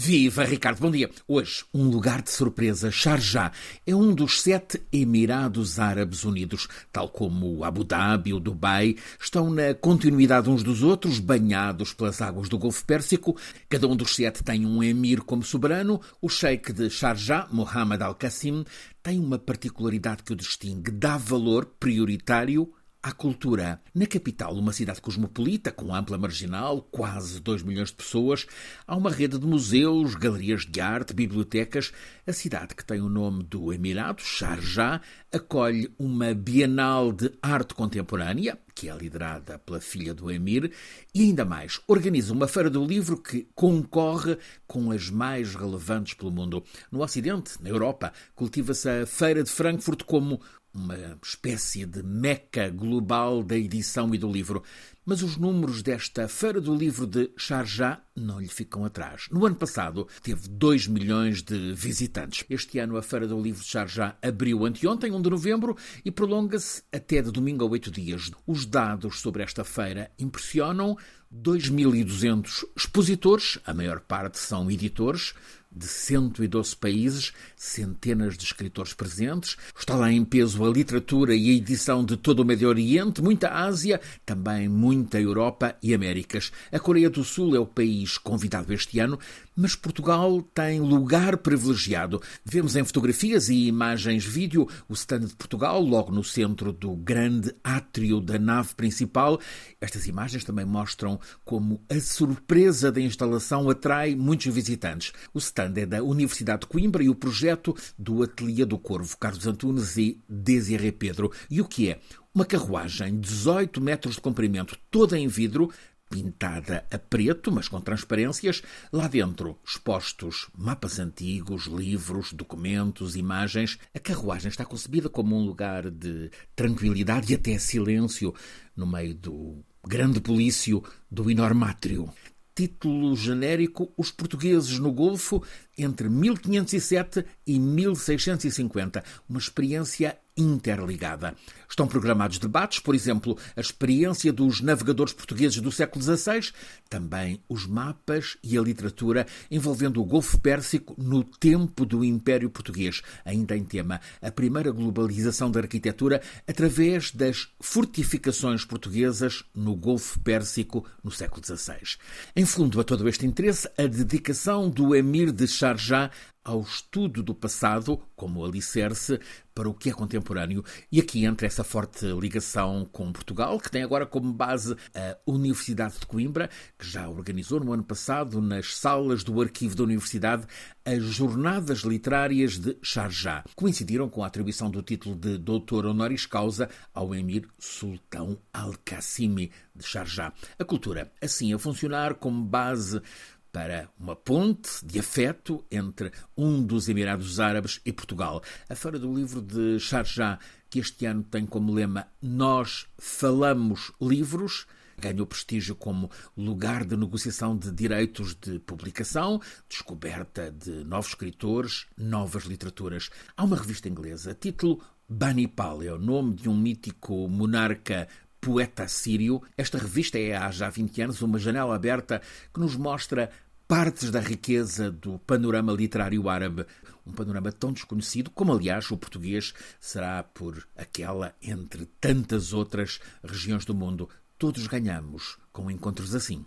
Viva, Ricardo, bom dia. Hoje, um lugar de surpresa. Sharjah é um dos sete Emirados Árabes Unidos, tal como Abu Dhabi ou Dubai, estão na continuidade uns dos outros, banhados pelas águas do Golfo Pérsico. Cada um dos sete tem um emir como soberano. O sheik de Sharjah, Mohammed Al-Qassim, tem uma particularidade que o distingue, dá valor prioritário à cultura. Na capital, uma cidade cosmopolita, com ampla marginal, quase 2 milhões de pessoas, há uma rede de museus, galerias de arte, bibliotecas. A cidade, que tem o nome do Emirado, Sharjah, acolhe uma Bienal de Arte Contemporânea, que é liderada pela filha do Emir, e ainda mais, organiza uma feira do livro que concorre com as mais relevantes pelo mundo. No Ocidente, na Europa, cultiva-se a Feira de Frankfurt como uma espécie de meca global da edição e do livro. Mas os números desta Feira do Livro de Sharjah não lhe ficam atrás. No ano passado teve 2 milhões de visitantes. Este ano a Feira do Livro de Sharjah abriu anteontem, 1 de novembro, e prolonga-se até de domingo a 8 dias. Os dados sobre esta feira impressionam. 2.200 expositores, a maior parte são editores, de 112 países, centenas de escritores presentes. Está lá em peso a literatura e a edição de todo o Médio Oriente, muita Ásia, também muita Europa e Américas. A Coreia do Sul é o país convidado este ano, mas Portugal tem lugar privilegiado. Vemos em fotografias e imagens vídeo o stand de Portugal, logo no centro do grande átrio da nave principal. Estas imagens também mostram como a surpresa da instalação atrai muitos visitantes. O stand é da Universidade de Coimbra e o projeto do Ateliê do Corvo, Carlos Antunes e Desiré Pedro. E o que é? Uma carruagem, 18 metros de comprimento, toda em vidro, pintada a preto, mas com transparências, lá dentro expostos mapas antigos, livros, documentos, imagens. A carruagem está concebida como um lugar de tranquilidade e até silêncio no meio do grande polício do enormátrio. Título genérico: Os portugueses no Golfo entre 1507 e 1650. Uma experiência interligada. Estão programados debates, por exemplo, a experiência dos navegadores portugueses do século XVI, também os mapas e a literatura envolvendo o Golfo Pérsico no tempo do Império Português, ainda em tema a primeira globalização da arquitetura através das fortificações portuguesas no Golfo Pérsico no século XVI. Em fundo a todo este interesse, a dedicação do Emir de Sharjah ao estudo do passado como alicerce para o que é contemporâneo. E aqui entra essa forte ligação com Portugal, que tem agora como base a Universidade de Coimbra, que já organizou no ano passado, nas salas do arquivo da Universidade, as Jornadas Literárias de Sharjah. Coincidiram com a atribuição do título de doutor honoris causa ao emir Sultão Al-Qassimi de Sharjah. A cultura, assim, a funcionar como base para uma ponte de afeto entre um dos Emirados Árabes e Portugal. A Feira do Livro de Sharjah, que este ano tem como lema Nós Falamos Livros, ganhou prestígio como lugar de negociação de direitos de publicação, descoberta de novos escritores, novas literaturas. Há uma revista inglesa, título Bani Paleo, nome de um mítico monarca poeta sírio. Esta revista é há já 20 anos uma janela aberta que nos mostra partes da riqueza do panorama literário árabe, um panorama tão desconhecido como, aliás, o português será por aquela entre tantas outras regiões do mundo. Todos ganhamos com encontros assim.